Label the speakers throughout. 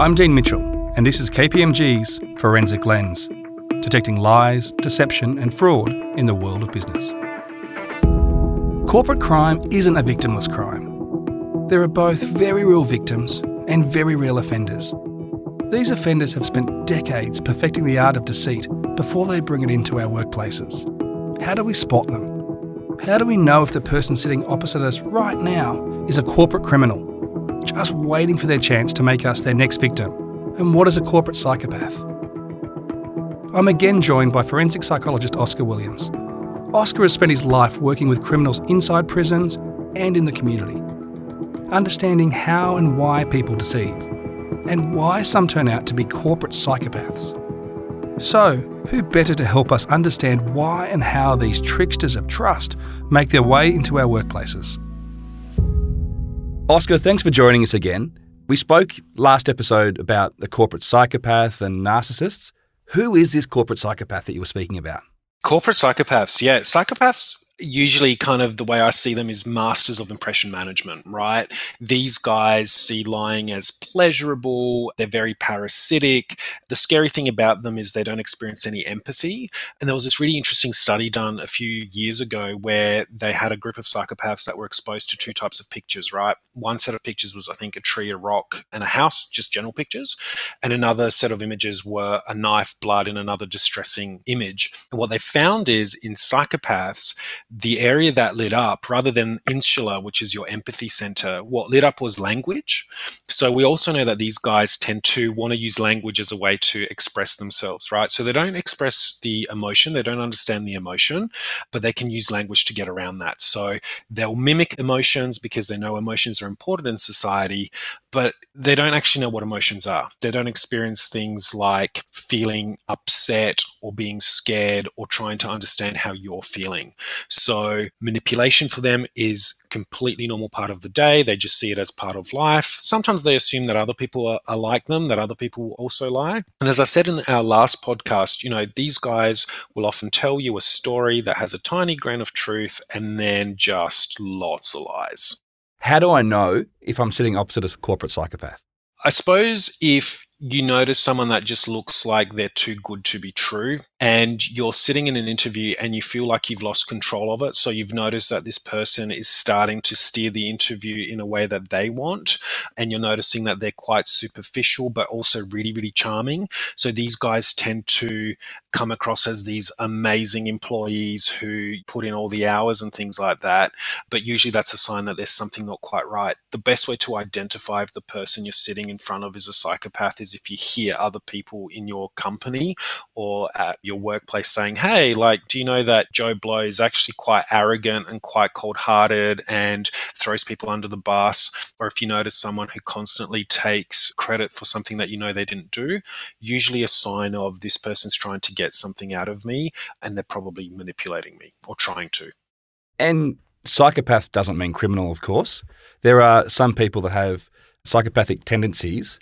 Speaker 1: I'm Dean Mitchell, and this is KPMG's Forensic Lens, detecting lies, deception, and fraud in the world of business. Corporate crime isn't a victimless crime. There are both very real victims and very real offenders. These offenders have spent decades perfecting the art of deceit before they bring it into our workplaces. How do we spot them? How do we know if the person sitting opposite us right now is a corporate criminal just waiting for their chance to make us their next victim. And what is a corporate psychopath? I'm again joined by forensic psychologist Oscar Williams. Oscar has spent his life working with criminals inside prisons and in the community, understanding how and why people deceive, and why some turn out to be corporate psychopaths. So, who better to help us understand why and how these tricksters of trust make their way into our workplaces? Oscar, thanks for joining us again. We spoke last episode about the corporate psychopath and narcissists. Who is this corporate psychopath that you were speaking about?
Speaker 2: Corporate psychopaths, yeah. Psychopaths usually kind of the way I see them is masters of impression management, right? These guys see lying as pleasurable, they're very parasitic. The scary thing about them is they don't experience any empathy. And there was this really interesting study done a few years ago where they had a group of psychopaths that were exposed to two types of pictures, right? One set of pictures was, I think, a tree, a rock, and a house, just general pictures. And another set of images were a knife, blood, and another distressing image. And what they found is in psychopaths, the area that lit up, rather than insula, which is your empathy center, what lit up was language. So we also know that these guys tend to want to use language as a way to express themselves, right? So they don't express the emotion, they don't understand the emotion, but they can use language to get around that. So they'll mimic emotions because they know emotions are important in society, but they don't actually know what emotions are. They don't experience things like feeling upset or being scared or trying to understand how you're feeling. So, manipulation for them is completely normal part of the day. They just see it as part of life. Sometimes they assume that other people are, are like them, that other people also lie. And as I said in our last podcast, you know, these guys will often tell you a story that has a tiny grain of truth and then just lots of lies.
Speaker 1: How do I know if I'm sitting opposite a corporate psychopath?
Speaker 2: I suppose if you notice someone that just looks like they're too good to be true and you're sitting in an interview and you feel like you've lost control of it. So you've noticed that this person is starting to steer the interview in a way that they want and you're noticing that they're quite superficial but also really really charming. So these guys tend to come across as these amazing employees who put in all the hours and things like that but usually that's a sign that there's something not quite right. The best way to identify if the person you're sitting in front of is a psychopath is if you hear other people in your company or at your workplace saying, Hey, like, do you know that Joe Blow is actually quite arrogant and quite cold hearted and throws people under the bus? Or if you notice someone who constantly takes credit for something that you know they didn't do, usually a sign of this person's trying to get something out of me and they're probably manipulating me or trying to.
Speaker 1: And psychopath doesn't mean criminal, of course. There are some people that have psychopathic tendencies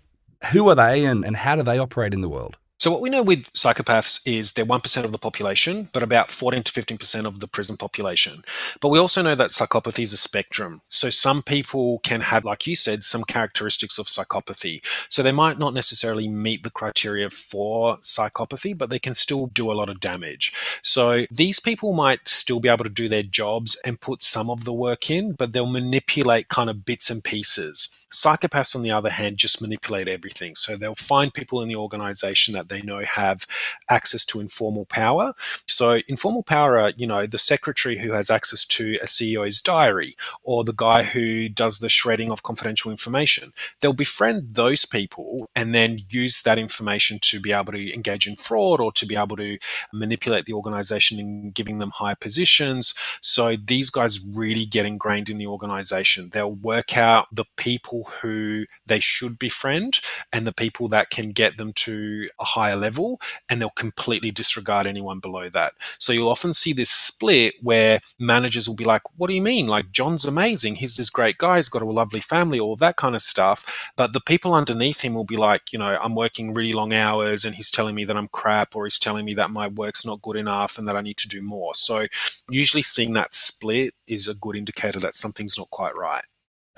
Speaker 1: who are they and, and how do they operate in the world?
Speaker 2: So, what we know with psychopaths is they're 1% of the population, but about 14 to 15% of the prison population. But we also know that psychopathy is a spectrum. So, some people can have, like you said, some characteristics of psychopathy. So, they might not necessarily meet the criteria for psychopathy, but they can still do a lot of damage. So, these people might still be able to do their jobs and put some of the work in, but they'll manipulate kind of bits and pieces. Psychopaths, on the other hand, just manipulate everything. So they'll find people in the organization that they know have access to informal power. So informal power are, you know, the secretary who has access to a CEO's diary or the guy who does the shredding of confidential information. They'll befriend those people and then use that information to be able to engage in fraud or to be able to manipulate the organization and giving them higher positions. So these guys really get ingrained in the organization. They'll work out the people people who they should befriend and the people that can get them to a higher level, and they'll completely disregard anyone below that. So you'll often see this split where managers will be like, What do you mean? Like, John's amazing. He's this great guy. He's got a lovely family, all that kind of stuff. But the people underneath him will be like, You know, I'm working really long hours and he's telling me that I'm crap or he's telling me that my work's not good enough and that I need to do more. So usually seeing that split is a good indicator that something's not quite right.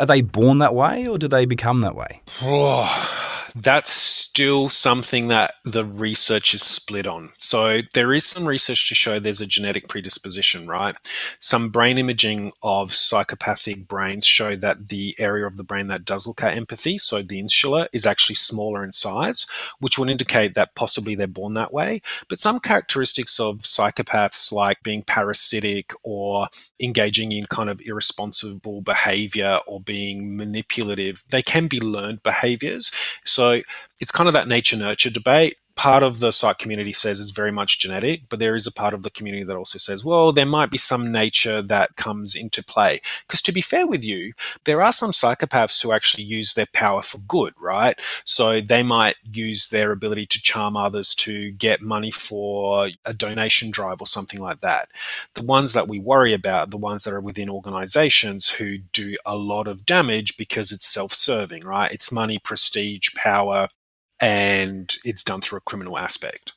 Speaker 1: Are they born that way or do they become that way?
Speaker 2: Oh, That's still something that the research is split on. So there is some research to show there's a genetic predisposition, right? Some brain imaging of psychopathic brains show that the area of the brain that does look at empathy, so the insula, is actually smaller in size, which would indicate that possibly they're born that way. But some characteristics of psychopaths, like being parasitic or engaging in kind of irresponsible behavior or being manipulative, they can be learned behaviors. So it's kind of that nature nurture debate part of the psych community says it's very much genetic, but there is a part of the community that also says, well, there might be some nature that comes into play. Because to be fair with you, there are some psychopaths who actually use their power for good, right? So they might use their ability to charm others to get money for a donation drive or something like that. The ones that we worry about, the ones that are within organizations who do a lot of damage because it's self serving, right? It's money, prestige, power, and it's done through a criminal aspect.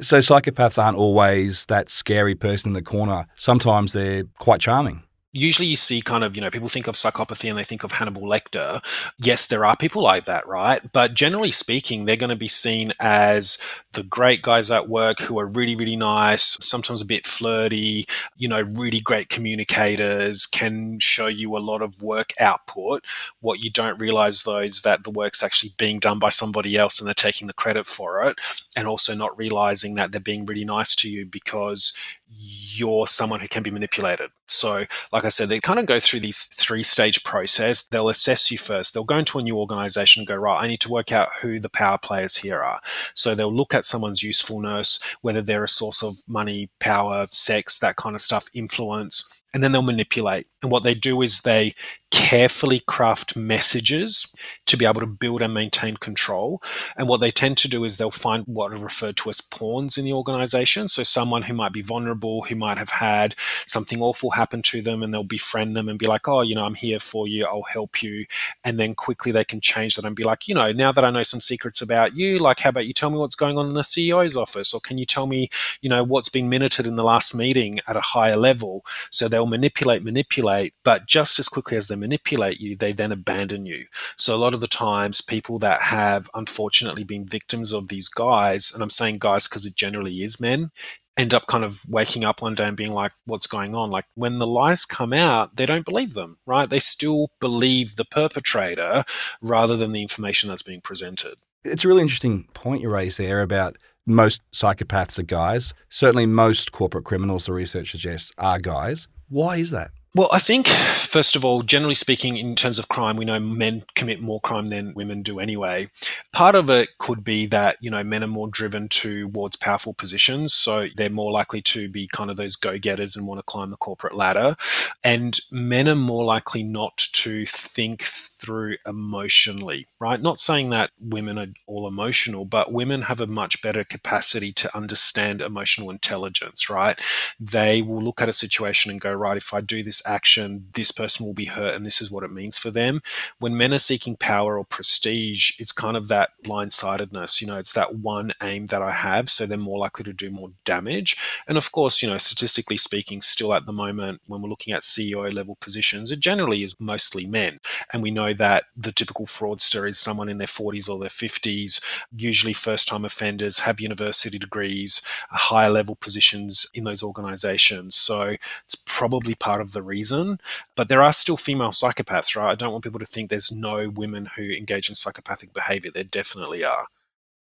Speaker 1: So psychopaths aren't always that scary person in the corner. Sometimes they're quite charming
Speaker 2: usually you see kind of, you know, people think of psychopathy and they think of Hannibal Lecter. Yes, there are people like that, right? But generally speaking, they're going to be seen as the great guys at work who are really, really nice, sometimes a bit flirty, you know, really great communicators, can show you a lot of work output. What you don't realize though is that the work's actually being done by somebody else and they're taking the credit for it. And also not realizing that they're being really nice to you because you're someone who can be manipulated. So, like I said, they kind of go through these three stage process. They'll assess you first. They'll go into a new organization and go, right, I need to work out who the power players here are. So they'll look at someone's usefulness, whether they're a source of money, power, sex, that kind of stuff, influence and then they'll manipulate. And what they do is they carefully craft messages to be able to build and maintain control. And what they tend to do is they'll find what are referred to as pawns in the organization. So someone who might be vulnerable, who might have had something awful happen to them, and they'll befriend them and be like, oh, you know, I'm here for you, I'll help you. And then quickly they can change that and be like, you know, now that I know some secrets about you, like, how about you tell me what's going on in the CEO's office? Or can you tell me, you know, what's been minuted in the last meeting at a higher level? So they'll manipulate, manipulate, but just as quickly as they manipulate you, they then abandon you. So a lot of the times, people that have unfortunately been victims of these guys, and I'm saying guys because it generally is men, end up kind of waking up one day and being like, what's going on? Like when the lies come out, they don't believe them, right? They still believe the perpetrator rather than the information that's being presented.
Speaker 1: It's a really interesting point you raised there about most psychopaths are guys. Certainly, most corporate criminals, the research suggests, are guys. Why is that?
Speaker 2: Well, I think, first of all, generally speaking, in terms of crime, we know men commit more crime than women do anyway. Part of it could be that, you know, men are more driven towards powerful positions. So they're more likely to be kind of those go getters and want to climb the corporate ladder. And men are more likely not to think through emotionally, right? Not saying that women are all emotional, but women have a much better capacity to understand emotional intelligence, right? They will look at a situation and go, right, if I do this action, this person will be hurt and this is what it means for them. When men are seeking power or prestige, it's kind of that blindsidedness, you know, it's that one aim that I have. So they're more likely to do more damage. And of course, you know, statistically speaking, still at the moment, when we're looking at CEO level positions, it generally is mostly men. And we know know that the typical fraudster is someone in their 40s or their 50s, usually first time offenders, have university degrees, uh, higher level positions in those organizations. So it's probably part of the reason. But there are still female psychopaths, right? I don't want people to think there's no women who engage in psychopathic behavior. There definitely are.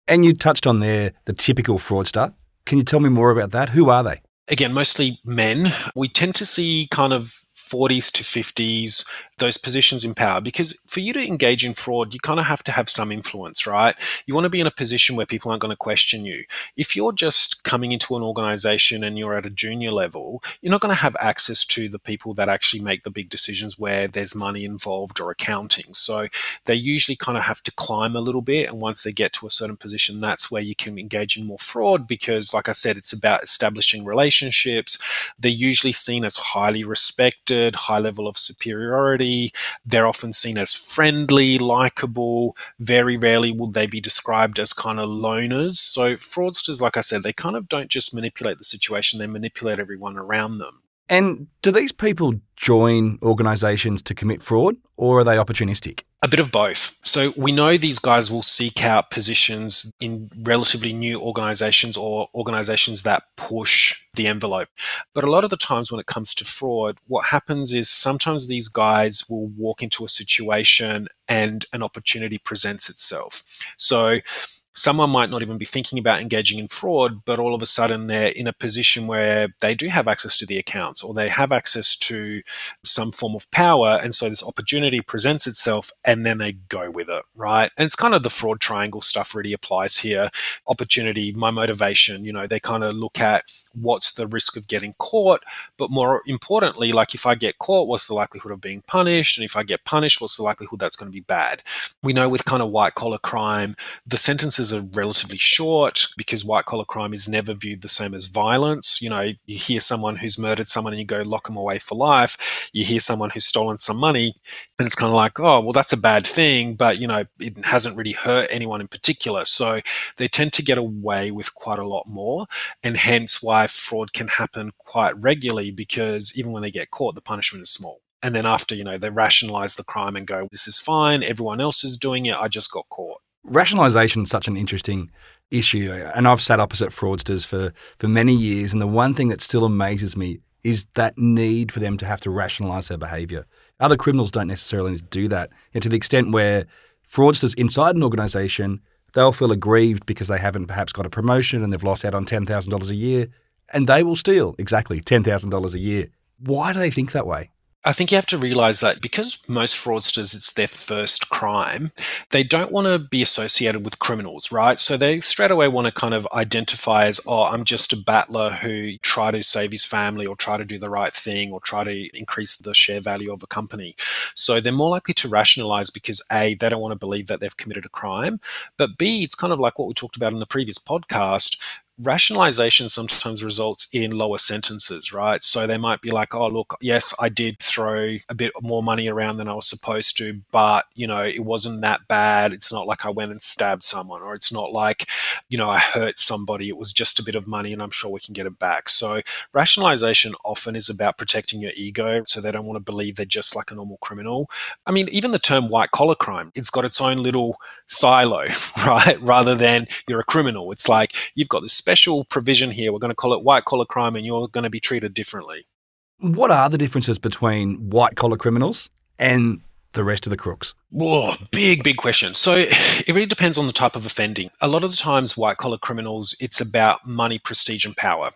Speaker 1: And you touched on there the typical fraudster. Can you tell me more about that? Who are they?
Speaker 2: Again, mostly men. We tend to see kind of 40s to 50s, those positions in power. Because for you to engage in fraud, you kind of have to have some influence, right? You want to be in a position where people aren't going to question you. If you're just coming into an organization and you're at a junior level, you're not going to have access to the people that actually make the big decisions where there's money involved or accounting. So they usually kind of have to climb a little bit. And once they get to a certain position, that's where you can engage in more fraud because, like I said, it's about establishing relationships. They're usually seen as highly respected high level of superiority. They're often seen as friendly, likable. Very rarely would they be described as kind of loners. So, fraudsters, like I said, they kind of don't just manipulate the situation, they manipulate everyone around them.
Speaker 1: And do these people join organisations to commit fraud or are they opportunistic?
Speaker 2: A bit of both. So we know these guys will seek out positions in relatively new organizations or organizations that push the envelope. But a lot of the times when it comes to fraud, what happens is sometimes these guys will walk into a situation and an opportunity presents itself. So someone might not even be thinking about engaging in fraud, but all of a sudden they're in a position where they do have access to the accounts or they have access to some form of power. And so this opportunity presents itself and then they go with it, right? And it's kind of the fraud triangle stuff really applies here. Opportunity, my motivation, you know, they kind of look at what's the risk of getting caught, but more importantly, like if I get caught, what's the likelihood of being punished? And if I get punished, what's the likelihood that's going to be bad? We know with kind of white collar crime, the sentences are relatively short because white collar crime is never viewed the same as violence. You know, you hear someone who's murdered someone and you go lock them away for life. You hear someone who's stolen some money and it's kind of like, oh, well, that's a bad thing, but, you know, it hasn't really hurt anyone in particular. So they tend to get away with quite a lot more. And hence why fraud can happen quite regularly because even when they get caught, the punishment is small. And then after, you know, they rationalize the crime and go, this is fine. Everyone else is doing it. I just got caught.
Speaker 1: Rationalisation is such an interesting issue, and I've sat opposite fraudsters for, for many years, and the one thing that still amazes me is that need for them to have to rationalise their behaviour. Other criminals don't necessarily do that, and to the extent where fraudsters inside an organisation they'll feel aggrieved because they haven't perhaps got a promotion and they've lost out on ten thousand dollars a year, and they will steal exactly ten thousand dollars a year. Why do they think that way?
Speaker 2: I think you have to realize that because most fraudsters, it's their first crime, they don't want to be associated with criminals, right? So they straight away want to kind of identify as, oh, I'm just a battler who try to save his family or try to do the right thing or try to increase the share value of a company. So they're more likely to rationalize because A, they don't want to believe that they've committed a crime. But B, it's kind of like what we talked about in the previous podcast rationalization sometimes results in lower sentences, right? So they might be like, oh, look, yes, I did throw a bit more money around than I was supposed to, but, you know, it wasn't that bad. It's not like I went and stabbed someone, or it's not like, you know, I hurt somebody. It was just a bit of money and I'm sure we can get it back. So rationalization often is about protecting your ego. So they don't want to believe they're just like a normal criminal. I mean, even the term white collar crime, it's got its own little silo, right? Rather than you're a criminal. It's like you've got this special provision here. We're going to call it white collar crime and you're going to be treated differently.
Speaker 1: What are the differences between white collar criminals and the rest of the crooks?
Speaker 2: Whoa, big, big question. So it really depends on the type of offending. A lot of the times, white collar criminals, it's about money, prestige, and power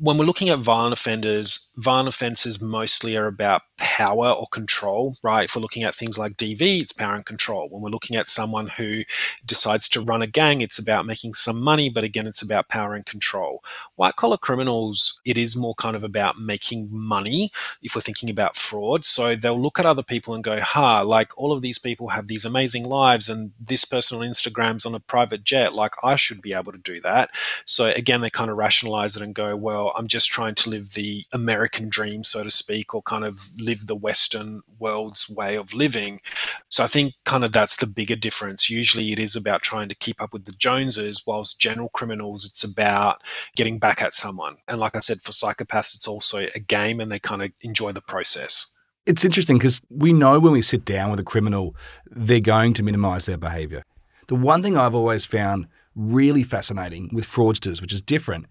Speaker 2: when we're looking at violent offenders, violent offences mostly are about power or control, right? If we're looking at things like DV, it's power and control. When we're looking at someone who decides to run a gang, it's about making some money, but again, it's about power and control. White collar criminals, it is more kind of about making money if we're thinking about fraud. So they'll look at other people and go, ha, like all of these people have these amazing lives, and this person on Instagram's on a private jet, like I should be able to do that. So again, they kind of rationalize it and go, well, I'm just trying to live the American dream, so to speak, or kind of live the Western world's way of living. So I think kind of that's the bigger difference. Usually it is about trying to keep up with the Joneses, whilst general criminals, it's about getting back at someone. And like I said, for psychopaths, it's also a game and they kind of enjoy the process.
Speaker 1: It's interesting because we know when we sit down with a criminal, they're going to minimize their behavior. The one thing I've always found really fascinating with fraudsters, which is different,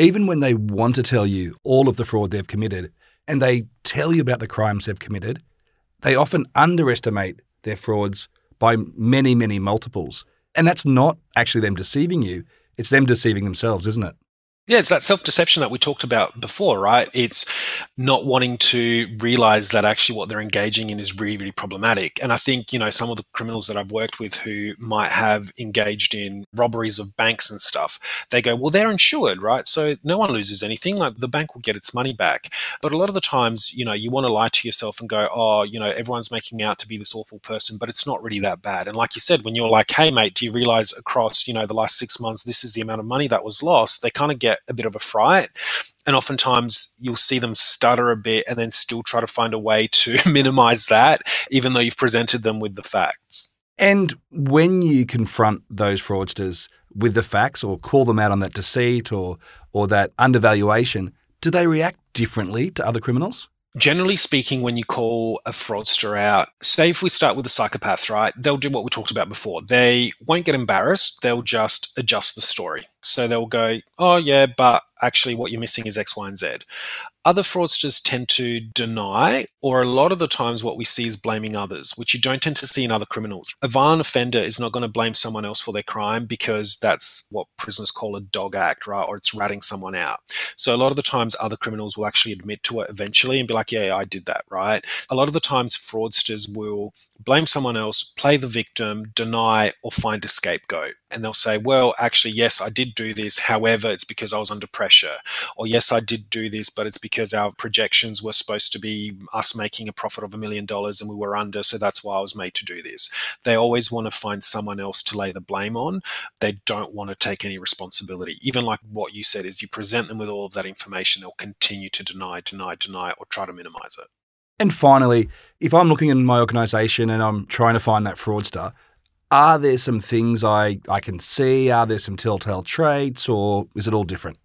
Speaker 1: even when they want to tell you all of the fraud they've committed and they tell you about the crimes they've committed, they often underestimate their frauds by many, many multiples. And that's not actually them deceiving you, it's them deceiving themselves, isn't it?
Speaker 2: Yeah, it's that self deception that we talked about before, right? It's not wanting to realize that actually what they're engaging in is really, really problematic. And I think, you know, some of the criminals that I've worked with who might have engaged in robberies of banks and stuff, they go, well, they're insured, right? So no one loses anything. Like the bank will get its money back. But a lot of the times, you know, you want to lie to yourself and go, oh, you know, everyone's making out to be this awful person, but it's not really that bad. And like you said, when you're like, hey, mate, do you realize across, you know, the last six months, this is the amount of money that was lost? They kind of get a bit of a fright. And oftentimes you'll see them stutter a bit and then still try to find a way to minimize that, even though you've presented them with the facts.
Speaker 1: And when you confront those fraudsters with the facts or call them out on that deceit or, or that undervaluation, do they react differently to other criminals?
Speaker 2: Generally speaking, when you call a fraudster out, say if we start with the psychopaths, right, they'll do what we talked about before. They won't get embarrassed, they'll just adjust the story. So they'll go, oh, yeah, but actually what you're missing is X, Y, and Z. Other fraudsters tend to deny, or a lot of the times what we see is blaming others, which you don't tend to see in other criminals. A violent offender is not going to blame someone else for their crime because that's what prisoners call a dog act, right? Or it's ratting someone out. So a lot of the times other criminals will actually admit to it eventually and be like, yeah, I did that, right? A lot of the times fraudsters will blame someone else, play the victim, deny, or find a scapegoat. And they'll say, well, actually, yes, I did do this. However, it's because I was under pressure. Or yes, I did do this, but it's because our projections were supposed to be us making a profit of a million dollars and we were under. So that's why I was made to do this. They always want to find someone else to lay the blame on. They don't want to take any responsibility. Even like what you said is you present them with all of that information, they'll continue to deny, deny, deny, or try to minimize it.
Speaker 1: And finally, if I'm looking in my organization and I'm trying to find that fraudster, are there some things I, I can see? Are there some telltale traits or is it all different?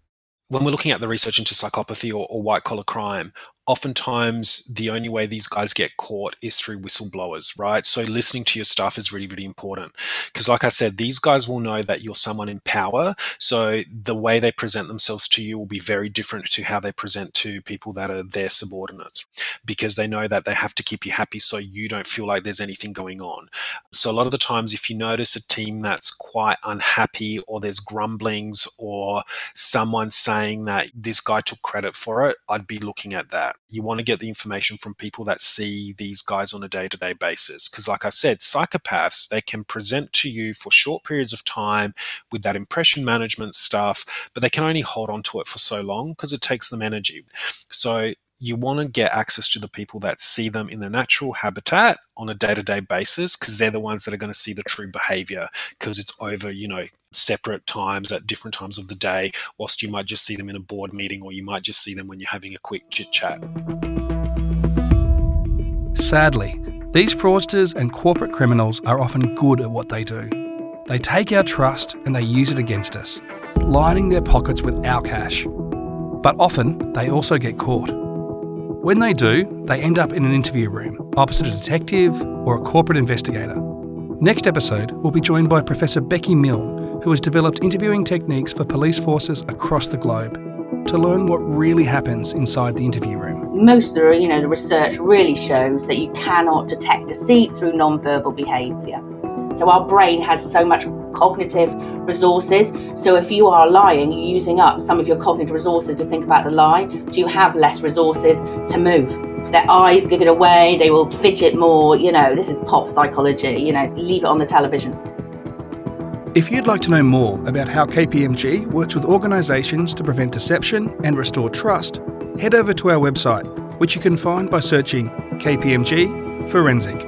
Speaker 2: when we're looking at the research into psychopathy or, or white collar crime, oftentimes the only way these guys get caught is through whistleblowers, right? So listening to your stuff is really, really important. Because, like I said, these guys will know that you're someone in power. So the way they present themselves to you will be very different to how they present to people that are their subordinates because they know that they have to keep you happy so you don't feel like there's anything going on. So, a lot of the times, if you notice a team that's quite unhappy or there's grumblings or someone saying that this guy took credit for it, I'd be looking at that. You want to get the information from people that see these guys on a day to day basis. Because, like I said, psychopaths, they can present to you for short periods of time with that impression management stuff, but they can only hold on to it for so long because it takes them energy. So, you want to get access to the people that see them in their natural habitat on a day-to-day basis because they're the ones that are going to see the true behavior because it's over you know separate times at different times of the day whilst you might just see them in a board meeting or you might just see them when you're having a quick chit chat.
Speaker 1: Sadly these fraudsters and corporate criminals are often good at what they do. They take our trust and they use it against us lining their pockets with our cash. But often they also get caught. When they do, they end up in an interview room opposite a detective or a corporate investigator. Next episode, we'll be joined by Professor Becky Milne, who has developed interviewing techniques for police forces across the globe to learn what really happens inside the interview room.
Speaker 3: Most of the, you know, the research really shows that you cannot detect deceit through non-verbal behaviour. So our brain has so much cognitive resources. So if you are lying, you're using up some of your cognitive resources to think about the lie. So you have less resources to move. Their eyes give it away, they will fidget more. You know, this is pop psychology, you know, leave it on the television.
Speaker 1: If you'd like to know more about how KPMG works with organisations to prevent deception and restore trust, head over to our website, which you can find by searching KPMG Forensic.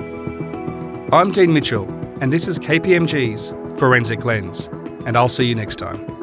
Speaker 1: I'm Dean Mitchell, and this is KPMG's Forensic Lens, and I'll see you next time.